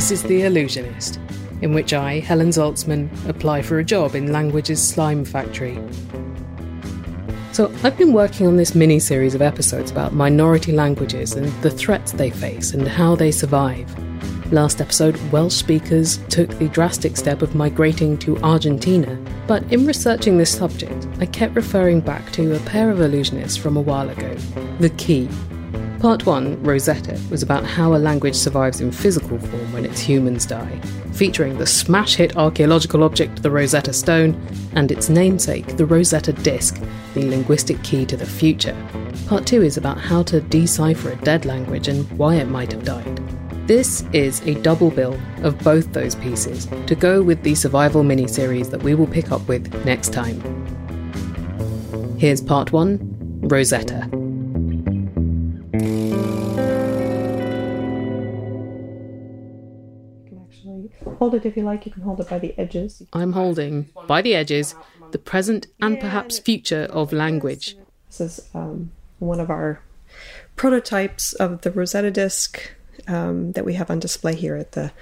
This is The Allusionist, in which I, Helen Zaltzman, apply for a job in Language's slime factory. So, I've been working on this mini series of episodes about minority languages and the threats they face and how they survive. Last episode, Welsh speakers took the drastic step of migrating to Argentina, but in researching this subject, I kept referring back to a pair of Allusionists from a while ago The Key. Part 1, Rosetta, was about how a language survives in physical form when its humans die, featuring the smash hit archaeological object, the Rosetta Stone, and its namesake, the Rosetta Disk, the linguistic key to the future. Part 2 is about how to decipher a dead language and why it might have died. This is a double bill of both those pieces to go with the survival mini series that we will pick up with next time. Here's part one Rosetta. Hold it if you like. You can hold it by the edges. I'm holding, by the edges, the present and perhaps future of language. This is um, one of our prototypes of the Rosetta disk um, that we have on display here at the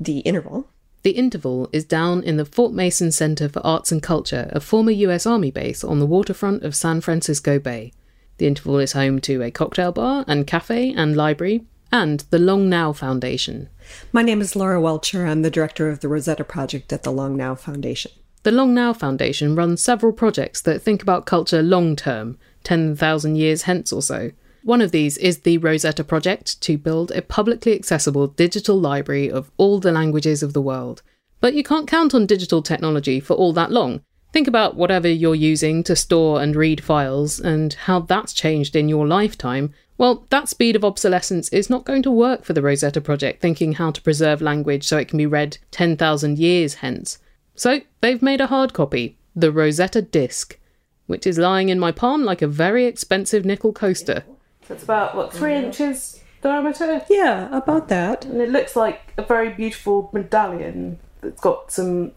the interval. The interval is down in the Fort Mason Center for Arts and Culture, a former US Army base on the waterfront of San Francisco Bay. The interval is home to a cocktail bar and cafe and library, and the Long Now Foundation. My name is Laura Welcher. I'm the director of the Rosetta Project at the Long Now Foundation. The Long Now Foundation runs several projects that think about culture long term, 10,000 years hence or so. One of these is the Rosetta Project to build a publicly accessible digital library of all the languages of the world. But you can't count on digital technology for all that long. Think about whatever you're using to store and read files and how that's changed in your lifetime. Well, that speed of obsolescence is not going to work for the Rosetta Project thinking how to preserve language so it can be read 10,000 years hence. So they've made a hard copy, the Rosetta Disk, which is lying in my palm like a very expensive nickel coaster. So It's about, what, 3 mm-hmm. inches diameter? Yeah, about that. And it looks like a very beautiful medallion that's got some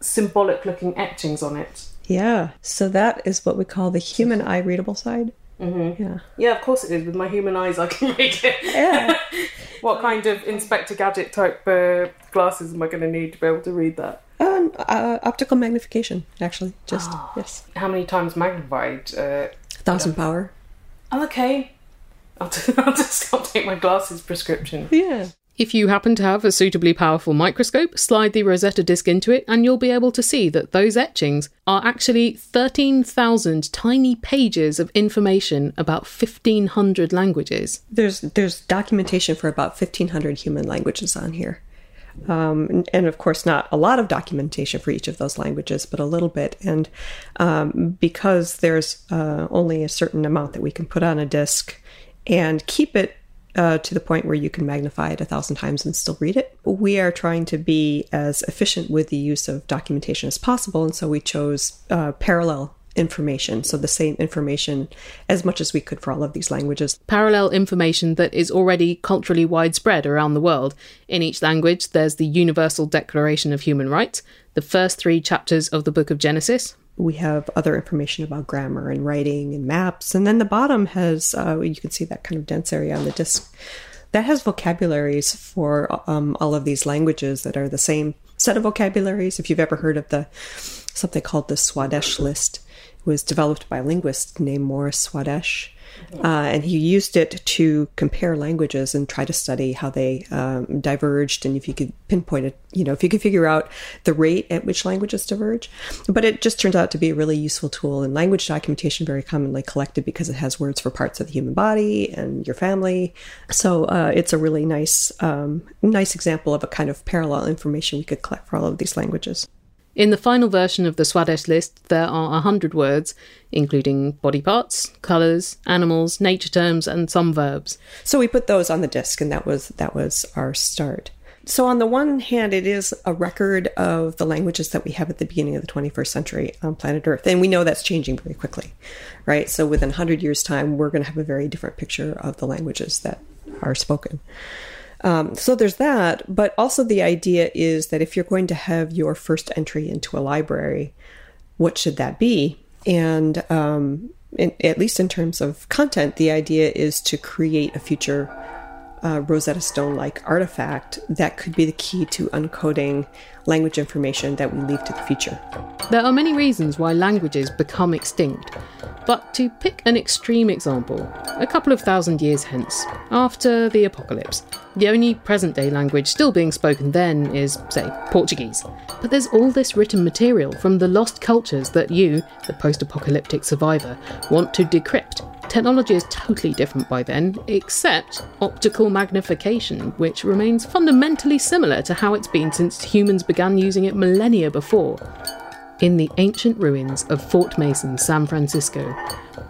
symbolic looking etchings on it. Yeah, so that is what we call the human eye readable side. Mm-hmm. Yeah. Yeah, of course it is. With my human eyes, I can read it. Yeah. what kind of Inspector Gadget type uh, glasses am I going to need to be able to read that? Um, uh, optical magnification, actually. Just, yes. How many times magnified? Uh, Thousand power. I'm okay. I'll, t- I'll just update my glasses prescription. Yeah. If you happen to have a suitably powerful microscope, slide the Rosetta disk into it, and you'll be able to see that those etchings are actually 13,000 tiny pages of information about 1,500 languages. There's there's documentation for about 1,500 human languages on here. Um, and, of course, not a lot of documentation for each of those languages, but a little bit. And um, because there's uh, only a certain amount that we can put on a disk and keep it uh, to the point where you can magnify it a thousand times and still read it. We are trying to be as efficient with the use of documentation as possible, and so we chose uh, parallel information, so the same information as much as we could for all of these languages. Parallel information that is already culturally widespread around the world. In each language, there's the Universal Declaration of Human Rights, the first three chapters of the Book of Genesis, we have other information about grammar and writing and maps. And then the bottom has, uh, you can see that kind of dense area on the disk. That has vocabularies for um, all of these languages that are the same set of vocabularies. If you've ever heard of the something called the Swadesh list, was developed by a linguist named Morris Swadesh. Uh, and he used it to compare languages and try to study how they um, diverged and if you could pinpoint it, you know, if you could figure out the rate at which languages diverge. But it just turned out to be a really useful tool. And language documentation very commonly collected because it has words for parts of the human body and your family. So uh, it's a really nice, um, nice example of a kind of parallel information we could collect for all of these languages. In the final version of the Swadesh list, there are 100 words, including body parts, colours, animals, nature terms, and some verbs. So we put those on the disc, and that was that was our start. So on the one hand, it is a record of the languages that we have at the beginning of the 21st century on planet Earth, and we know that's changing very quickly, right? So within 100 years' time, we're going to have a very different picture of the languages that are spoken. Um, so there's that, but also the idea is that if you're going to have your first entry into a library, what should that be? And um, in, at least in terms of content, the idea is to create a future a Rosetta Stone like artifact that could be the key to uncoding language information that we leave to the future. There are many reasons why languages become extinct, but to pick an extreme example, a couple of thousand years hence, after the apocalypse, the only present day language still being spoken then is, say, Portuguese. But there's all this written material from the lost cultures that you, the post apocalyptic survivor, want to decrypt. Technology is totally different by then, except optical magnification, which remains fundamentally similar to how it's been since humans began using it millennia before. In the ancient ruins of Fort Mason, San Francisco,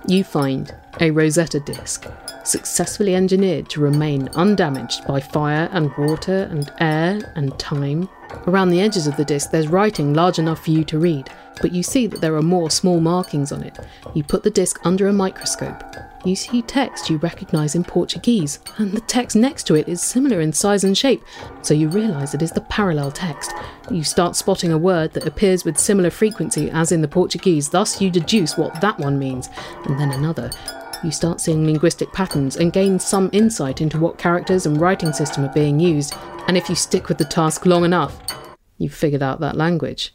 you find a Rosetta disk, successfully engineered to remain undamaged by fire and water and air and time. Around the edges of the disk, there's writing large enough for you to read, but you see that there are more small markings on it. You put the disk under a microscope. You see text you recognise in Portuguese, and the text next to it is similar in size and shape, so you realise it is the parallel text. You start spotting a word that appears with similar frequency as in the Portuguese, thus, you deduce what that one means, and then another. You start seeing linguistic patterns and gain some insight into what characters and writing system are being used, and if you stick with the task long enough, you've figured out that language.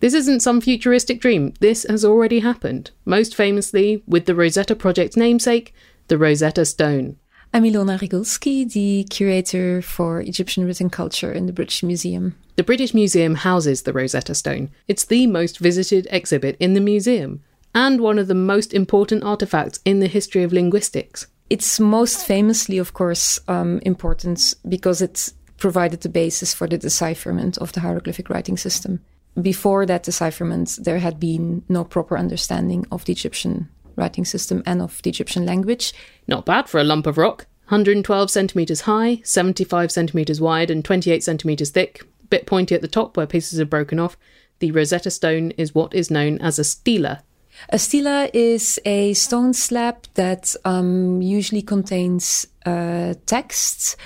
This isn't some futuristic dream, this has already happened, most famously with the Rosetta Project's namesake, the Rosetta Stone. I'm Ilona Regulski, the curator for Egyptian written culture in the British Museum. The British Museum houses the Rosetta Stone. It's the most visited exhibit in the museum, and one of the most important artifacts in the history of linguistics. It's most famously, of course, um, important because it provided the basis for the decipherment of the hieroglyphic writing system before that decipherment, there had been no proper understanding of the Egyptian writing system and of the Egyptian language. Not bad for a lump of rock. 112 centimetres high, 75 centimetres wide, and 28 centimetres thick. Bit pointy at the top where pieces are broken off. The Rosetta Stone is what is known as a stela. A stela is a stone slab that um, usually contains uh, texts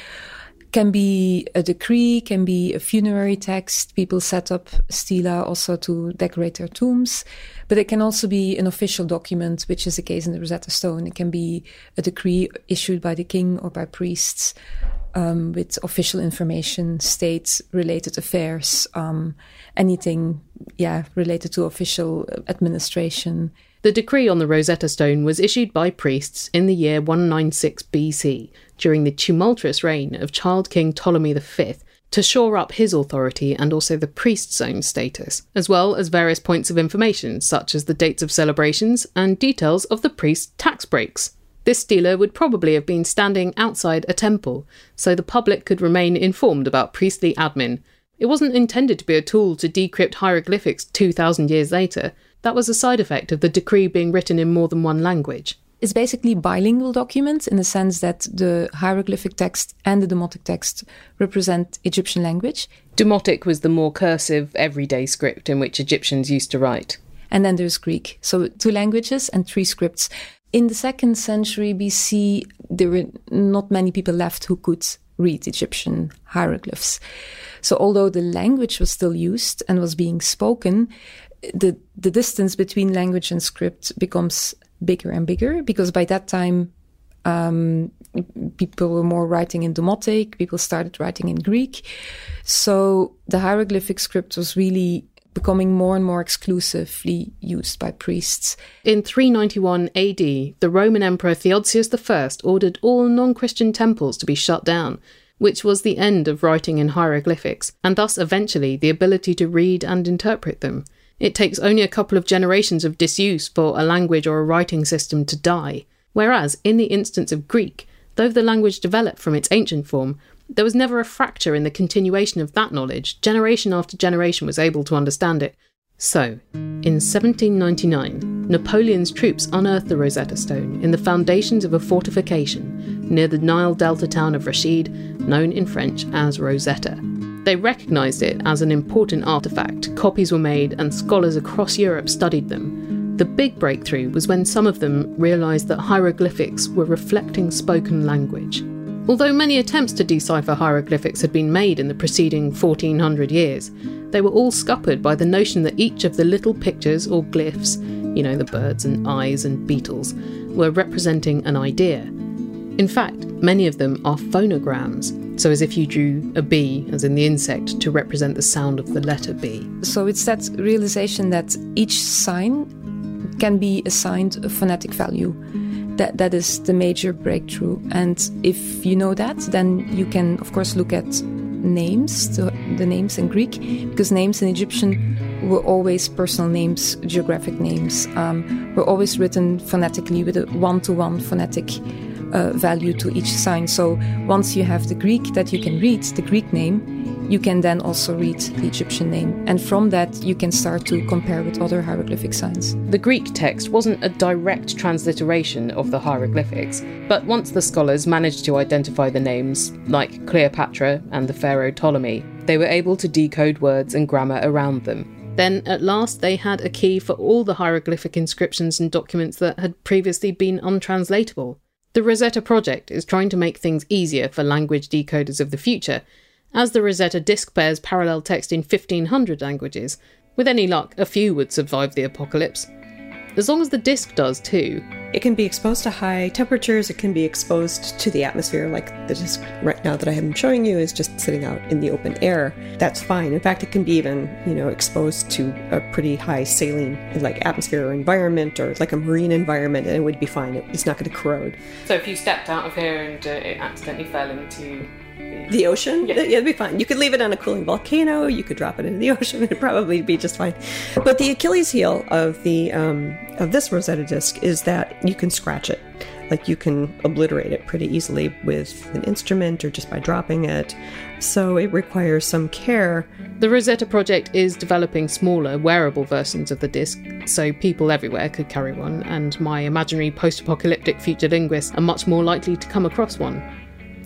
can be a decree, can be a funerary text. People set up stela also to decorate their tombs. But it can also be an official document, which is the case in the Rosetta Stone. It can be a decree issued by the king or by priests um, with official information, state related affairs, um, anything, yeah, related to official administration. The decree on the Rosetta Stone was issued by priests in the year 196 BC, during the tumultuous reign of Child King Ptolemy V, to shore up his authority and also the priest's own status, as well as various points of information, such as the dates of celebrations and details of the priest's tax breaks. This stela would probably have been standing outside a temple, so the public could remain informed about priestly admin. It wasn't intended to be a tool to decrypt hieroglyphics 2,000 years later, that was a side effect of the decree being written in more than one language. It's basically bilingual documents in the sense that the hieroglyphic text and the demotic text represent Egyptian language. Demotic was the more cursive, everyday script in which Egyptians used to write. And then there's Greek. So two languages and three scripts. In the second century BC, there were not many people left who could read Egyptian hieroglyphs. So although the language was still used and was being spoken, the the distance between language and script becomes bigger and bigger because by that time um, people were more writing in Demotic, people started writing in Greek. So the hieroglyphic script was really becoming more and more exclusively used by priests. In 391 AD, the Roman Emperor Theodosius I ordered all non Christian temples to be shut down, which was the end of writing in hieroglyphics, and thus eventually the ability to read and interpret them. It takes only a couple of generations of disuse for a language or a writing system to die. Whereas, in the instance of Greek, though the language developed from its ancient form, there was never a fracture in the continuation of that knowledge. Generation after generation was able to understand it. So, in 1799, Napoleon's troops unearthed the Rosetta Stone in the foundations of a fortification near the Nile Delta town of Rashid, known in French as Rosetta. They recognised it as an important artefact, copies were made, and scholars across Europe studied them. The big breakthrough was when some of them realised that hieroglyphics were reflecting spoken language. Although many attempts to decipher hieroglyphics had been made in the preceding 1400 years, they were all scuppered by the notion that each of the little pictures or glyphs, you know, the birds and eyes and beetles, were representing an idea. In fact, many of them are phonograms, so as if you drew a B, as in the insect, to represent the sound of the letter B. So it's that realization that each sign can be assigned a phonetic value. That, that is the major breakthrough. And if you know that, then you can, of course, look at names, the, the names in Greek, because names in Egyptian were always personal names, geographic names, um, were always written phonetically with a one to one phonetic uh, value to each sign. So once you have the Greek that you can read, the Greek name, you can then also read the Egyptian name. And from that, you can start to compare with other hieroglyphic signs. The Greek text wasn't a direct transliteration of the hieroglyphics, but once the scholars managed to identify the names, like Cleopatra and the pharaoh Ptolemy, they were able to decode words and grammar around them. Then, at last, they had a key for all the hieroglyphic inscriptions and documents that had previously been untranslatable. The Rosetta Project is trying to make things easier for language decoders of the future, as the Rosetta disk bears parallel text in 1500 languages. With any luck, a few would survive the apocalypse. As long as the disk does too. It can be exposed to high temperatures, it can be exposed to the atmosphere, like the disk right now that I am showing you is just sitting out in the open air. That's fine. In fact, it can be even, you know, exposed to a pretty high saline, like atmosphere or environment or like a marine environment, and it would be fine. It's not going to corrode. So if you stepped out of here and uh, it accidentally fell into the ocean, Yeah. it'd be fine. You could leave it on a cooling volcano. You could drop it into the ocean. It'd probably be just fine. But the Achilles heel of the um, of this Rosetta disc is that you can scratch it, like you can obliterate it pretty easily with an instrument or just by dropping it. So it requires some care. The Rosetta Project is developing smaller, wearable versions of the disc, so people everywhere could carry one, and my imaginary post apocalyptic future linguists are much more likely to come across one.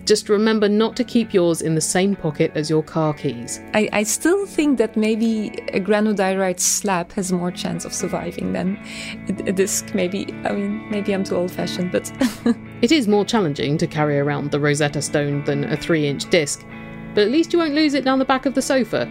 Just remember not to keep yours in the same pocket as your car keys. I, I still think that maybe a granodiorite slab has more chance of surviving than a, disc. Maybe I mean maybe I'm too old-fashioned, but It is more challenging to carry around the Rosetta Stone than a 3 inch disc, but at least you won't lose it down the back of the sofa.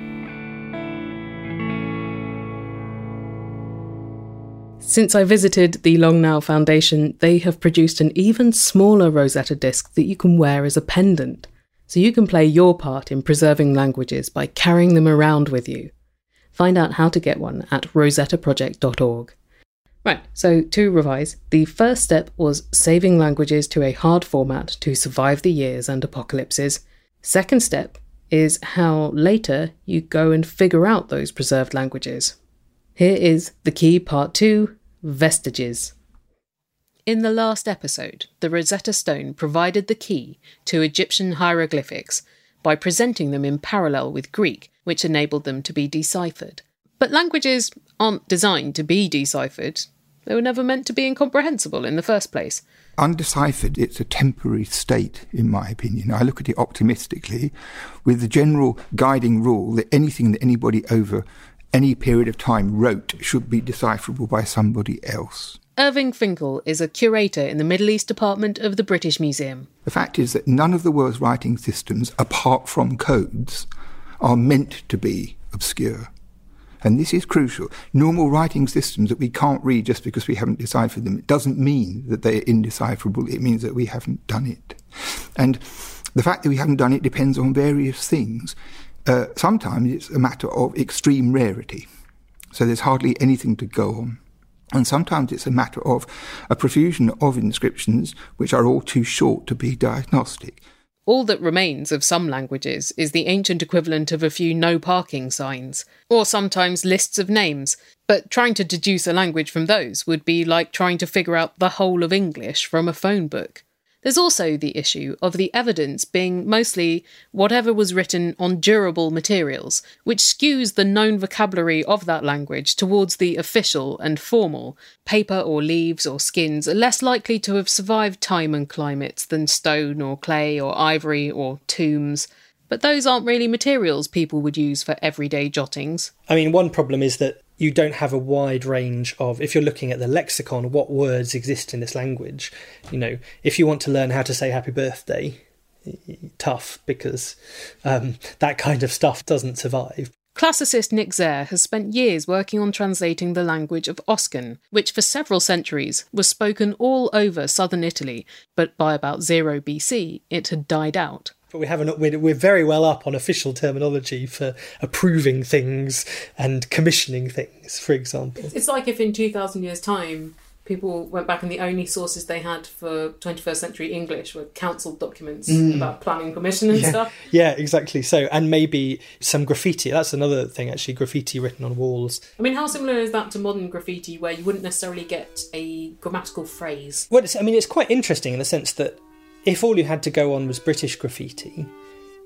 Since I visited the Long Now Foundation, they have produced an even smaller Rosetta disc that you can wear as a pendant. So you can play your part in preserving languages by carrying them around with you. Find out how to get one at rosettaproject.org. Right, so to revise, the first step was saving languages to a hard format to survive the years and apocalypses. Second step is how later you go and figure out those preserved languages. Here is the key part two vestiges. In the last episode, the Rosetta Stone provided the key to Egyptian hieroglyphics by presenting them in parallel with Greek, which enabled them to be deciphered. But languages aren't designed to be deciphered. They were never meant to be incomprehensible in the first place. Undeciphered, it's a temporary state, in my opinion. I look at it optimistically, with the general guiding rule that anything that anybody over any period of time wrote should be decipherable by somebody else. Irving Finkel is a curator in the Middle East Department of the British Museum. The fact is that none of the world's writing systems, apart from codes, are meant to be obscure. And this is crucial. Normal writing systems that we can't read just because we haven't deciphered them, it doesn't mean that they're indecipherable. It means that we haven't done it. And the fact that we haven't done it depends on various things. Uh, sometimes it's a matter of extreme rarity. So there's hardly anything to go on. And sometimes it's a matter of a profusion of inscriptions which are all too short to be diagnostic. All that remains of some languages is the ancient equivalent of a few no parking signs, or sometimes lists of names, but trying to deduce a language from those would be like trying to figure out the whole of English from a phone book. There's also the issue of the evidence being mostly whatever was written on durable materials, which skews the known vocabulary of that language towards the official and formal. Paper or leaves or skins are less likely to have survived time and climates than stone or clay or ivory or tombs. But those aren't really materials people would use for everyday jottings. I mean, one problem is that you don't have a wide range of, if you're looking at the lexicon, what words exist in this language. You know, if you want to learn how to say happy birthday, tough because um, that kind of stuff doesn't survive. Classicist Nick Zair has spent years working on translating the language of Oscan, which for several centuries was spoken all over southern Italy, but by about 0 BC it had died out. But we haven't. We're, we're very well up on official terminology for approving things and commissioning things, for example. It's like if in 2,000 years' time people went back and the only sources they had for 21st century English were council documents Mm. about planning permission and stuff. Yeah, exactly. So, and maybe some graffiti. That's another thing, actually. Graffiti written on walls. I mean, how similar is that to modern graffiti where you wouldn't necessarily get a grammatical phrase? Well, it's, I mean, it's quite interesting in the sense that if all you had to go on was British graffiti,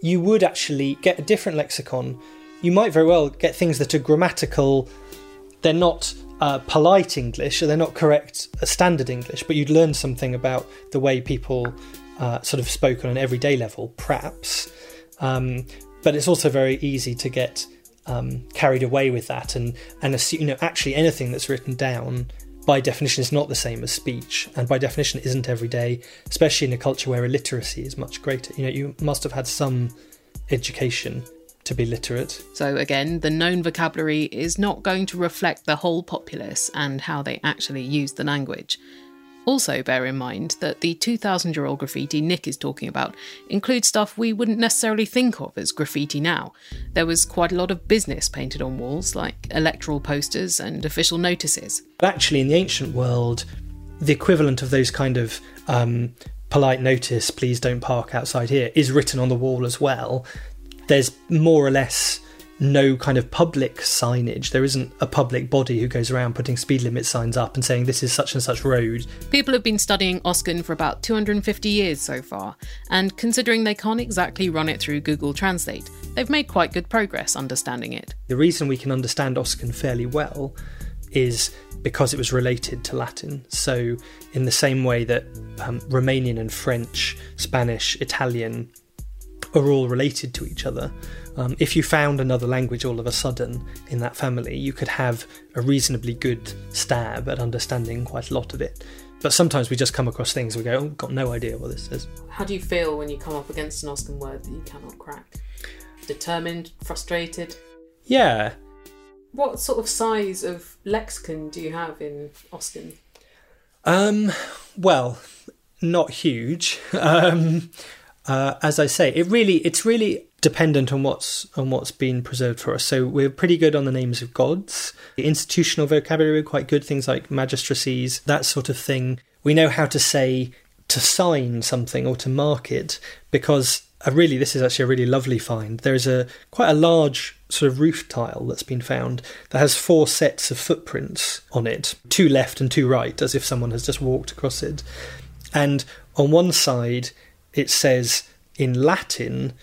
you would actually get a different lexicon. You might very well get things that are grammatical. They're not uh, polite English, or they're not correct uh, standard English, but you'd learn something about the way people uh, sort of spoke on an everyday level, perhaps. Um, but it's also very easy to get um, carried away with that and and assume, you know actually anything that's written down by definition is not the same as speech and by definition isn't every day especially in a culture where illiteracy is much greater you know you must have had some education to be literate So, again, the known vocabulary is not going to reflect the whole populace and how they actually use the language. Also, bear in mind that the 2000 year old graffiti Nick is talking about includes stuff we wouldn't necessarily think of as graffiti now. There was quite a lot of business painted on walls, like electoral posters and official notices. but actually in the ancient world the equivalent of those kind of um, polite notice please don't park outside here is written on the wall as well there's more or less no kind of public signage. There isn't a public body who goes around putting speed limit signs up and saying this is such and such road. People have been studying Oscan for about 250 years so far, and considering they can't exactly run it through Google Translate, they've made quite good progress understanding it. The reason we can understand Oscan fairly well is because it was related to Latin. So, in the same way that um, Romanian and French, Spanish, Italian are all related to each other, um, if you found another language all of a sudden in that family, you could have a reasonably good stab at understanding quite a lot of it. But sometimes we just come across things we go, oh, got no idea what this is. How do you feel when you come up against an Oscan word that you cannot crack? Determined, frustrated? Yeah, What sort of size of lexicon do you have in Oscan? Um, well, not huge. Um, uh, as I say, it really it's really dependent on what's on what's been preserved for us. So we're pretty good on the names of gods. The institutional vocabulary we're quite good. Things like magistracies, that sort of thing. We know how to say to sign something or to mark it because uh, really this is actually a really lovely find. There is a quite a large sort of roof tile that's been found that has four sets of footprints on it, two left and two right, as if someone has just walked across it. And on one side it says in Latin,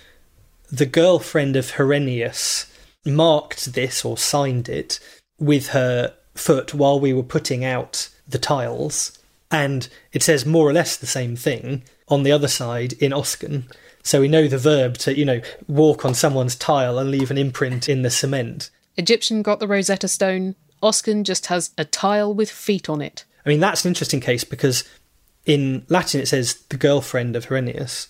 the girlfriend of Herennius marked this or signed it with her foot while we were putting out the tiles. And it says more or less the same thing on the other side in Oscan. So we know the verb to, you know, walk on someone's tile and leave an imprint in the cement. Egyptian got the Rosetta Stone. Oscan just has a tile with feet on it. I mean, that's an interesting case because in Latin it says the girlfriend of Herennius.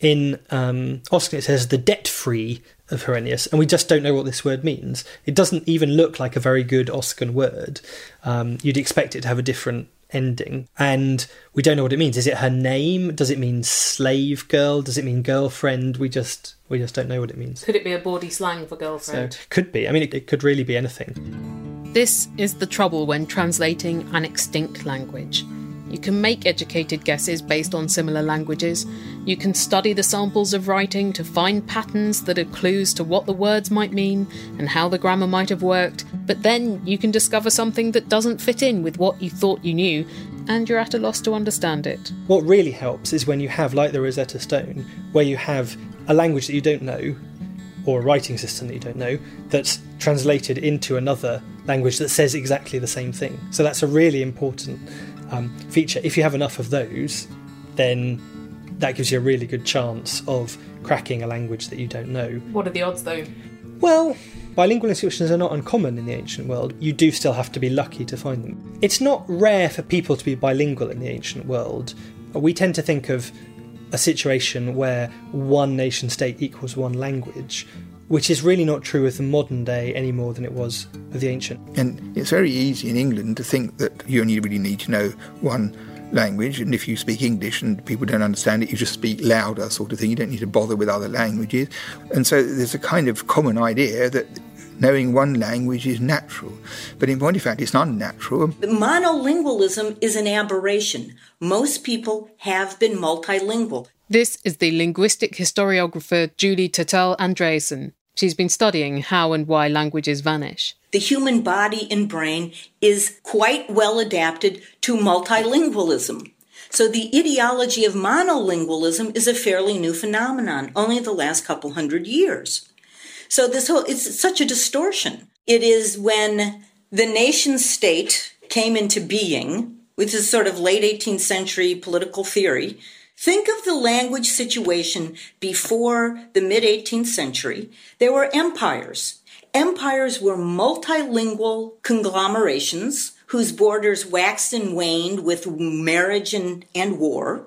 In um, Oscan it says the debt free of Herennius, and we just don't know what this word means. It doesn't even look like a very good Oscan word. Um, you'd expect it to have a different ending, and we don't know what it means. Is it her name? Does it mean slave girl? Does it mean girlfriend? We just we just don't know what it means. Could it be a bawdy slang for So girlfriend? could be. I mean, it, it could really be anything. This is the trouble when translating an extinct language. You can make educated guesses based on similar languages. You can study the samples of writing to find patterns that are clues to what the words might mean and how the grammar might have worked, but then you can discover something that doesn't fit in with what you thought you knew, and you're at a loss to understand it. What really helps is when you have, like the Rosetta Stone, where you have a language that you don't know, or a writing system that you don't know, that's translated into another language that says exactly the same thing. So that's a really important um, feature. If you have enough of those, then that gives you a really good chance of cracking a language that you don't know. What are the odds though? Well, bilingual inscriptions are not uncommon in the ancient world. You do still have to be lucky to find them. It's not rare for people to be bilingual in the ancient world. We tend to think of a situation where one nation state equals one language. Which is really not true of the modern day any more than it was of the ancient. And it's very easy in England to think that you only really need to know one language, and if you speak English and people don't understand it, you just speak louder, sort of thing. You don't need to bother with other languages. And so there's a kind of common idea that knowing one language is natural. But in point of fact, it's unnatural. Monolingualism is an aberration. Most people have been multilingual. This is the linguistic historiographer Julie Tetel Andresen. She's been studying how and why languages vanish. The human body and brain is quite well adapted to multilingualism. So the ideology of monolingualism is a fairly new phenomenon, only the last couple hundred years. So this whole, it's such a distortion. It is when the nation state came into being, which is sort of late 18th century political theory, Think of the language situation before the mid 18th century. There were empires. Empires were multilingual conglomerations whose borders waxed and waned with marriage and, and war.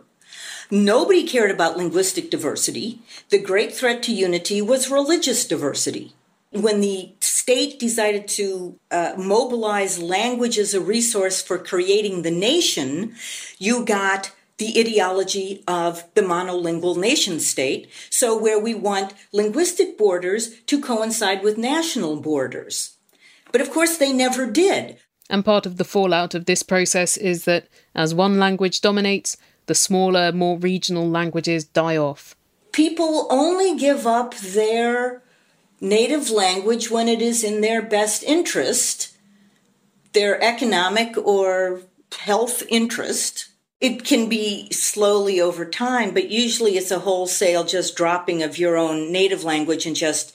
Nobody cared about linguistic diversity. The great threat to unity was religious diversity. When the state decided to uh, mobilize language as a resource for creating the nation, you got the ideology of the monolingual nation state. So, where we want linguistic borders to coincide with national borders. But of course, they never did. And part of the fallout of this process is that as one language dominates, the smaller, more regional languages die off. People only give up their native language when it is in their best interest, their economic or health interest it can be slowly over time, but usually it's a wholesale just dropping of your own native language and just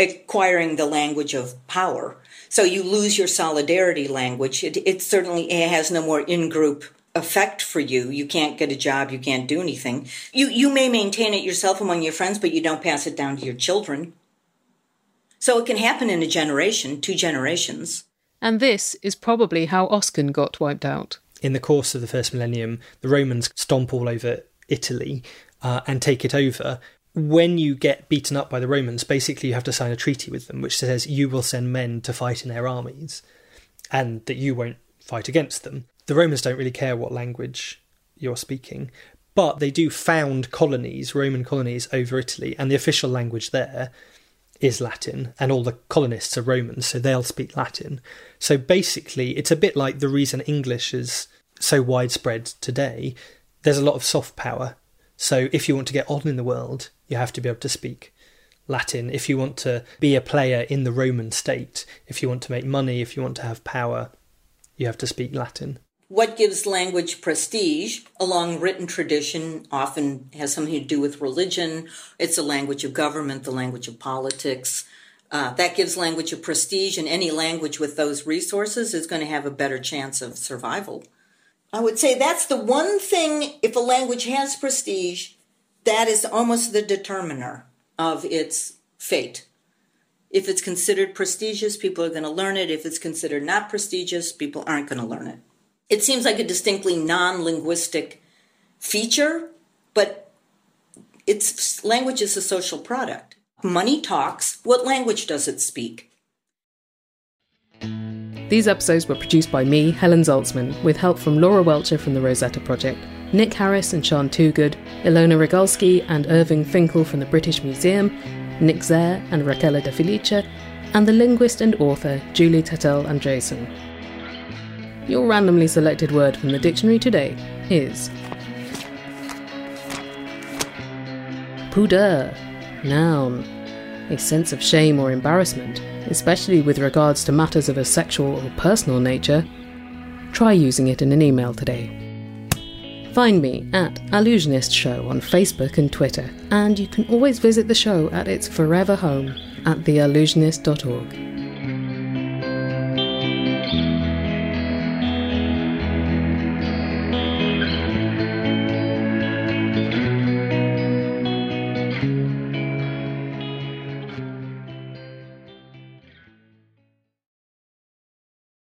acquiring the language of power. So you lose your solidarity language. It, it certainly has no more in-group effect for you. You can't get a job. You can't do anything. You, you may maintain it yourself among your friends, but you don't pass it down to your children. So it can happen in a generation, two generations. And this is probably how Oscan got wiped out in the course of the first millennium, the Romans stomp all over Italy uh, and take it over. When you get beaten up by the Romans, basically you have to sign a treaty with them, which says you will send men to fight in their armies and that you won't fight against them. The Romans don't really care what language you're speaking, but they do found colonies, Roman colonies over Italy, and the official language there is Latin, and all the colonists are Romans, so they'll speak Latin. So basically, it's a bit like the reason English is so widespread today. There's a lot of soft power. So if you want to get on in the world, you have to be able to speak Latin. If you want to be a player in the Roman state, if you want to make money, if you want to have power, you have to speak Latin. What gives language prestige, a long written tradition, often has something to do with religion. It's a language of government, the language of politics. Uh, that gives language a prestige, and any language with those resources is going to have a better chance of survival. I would say that's the one thing, if a language has prestige, that is almost the determiner of its fate. If it's considered prestigious, people are going to learn it. If it's considered not prestigious, people aren't going to learn it it seems like a distinctly non linguistic feature, but it's language is a social product. Money talks. What language does it speak? These episodes were produced by me, Helen Zaltzman, with help from Laura Welcher from the Rosetta Project, Nick Harris and Sean Toogood, Ilona Regulski and Irving Finkel from the British Museum, Nick Zair and Rachele De Felice, and the linguist and author Julie Tetel Andresen. Your randomly selected word from the dictionary today is Pudeur, noun. A sense of shame or embarrassment, especially with regards to matters of a sexual or personal nature. Try using it in an email today. Find me at Allusionist Show on Facebook and Twitter, and you can always visit the show at its forever home at theallusionist.org.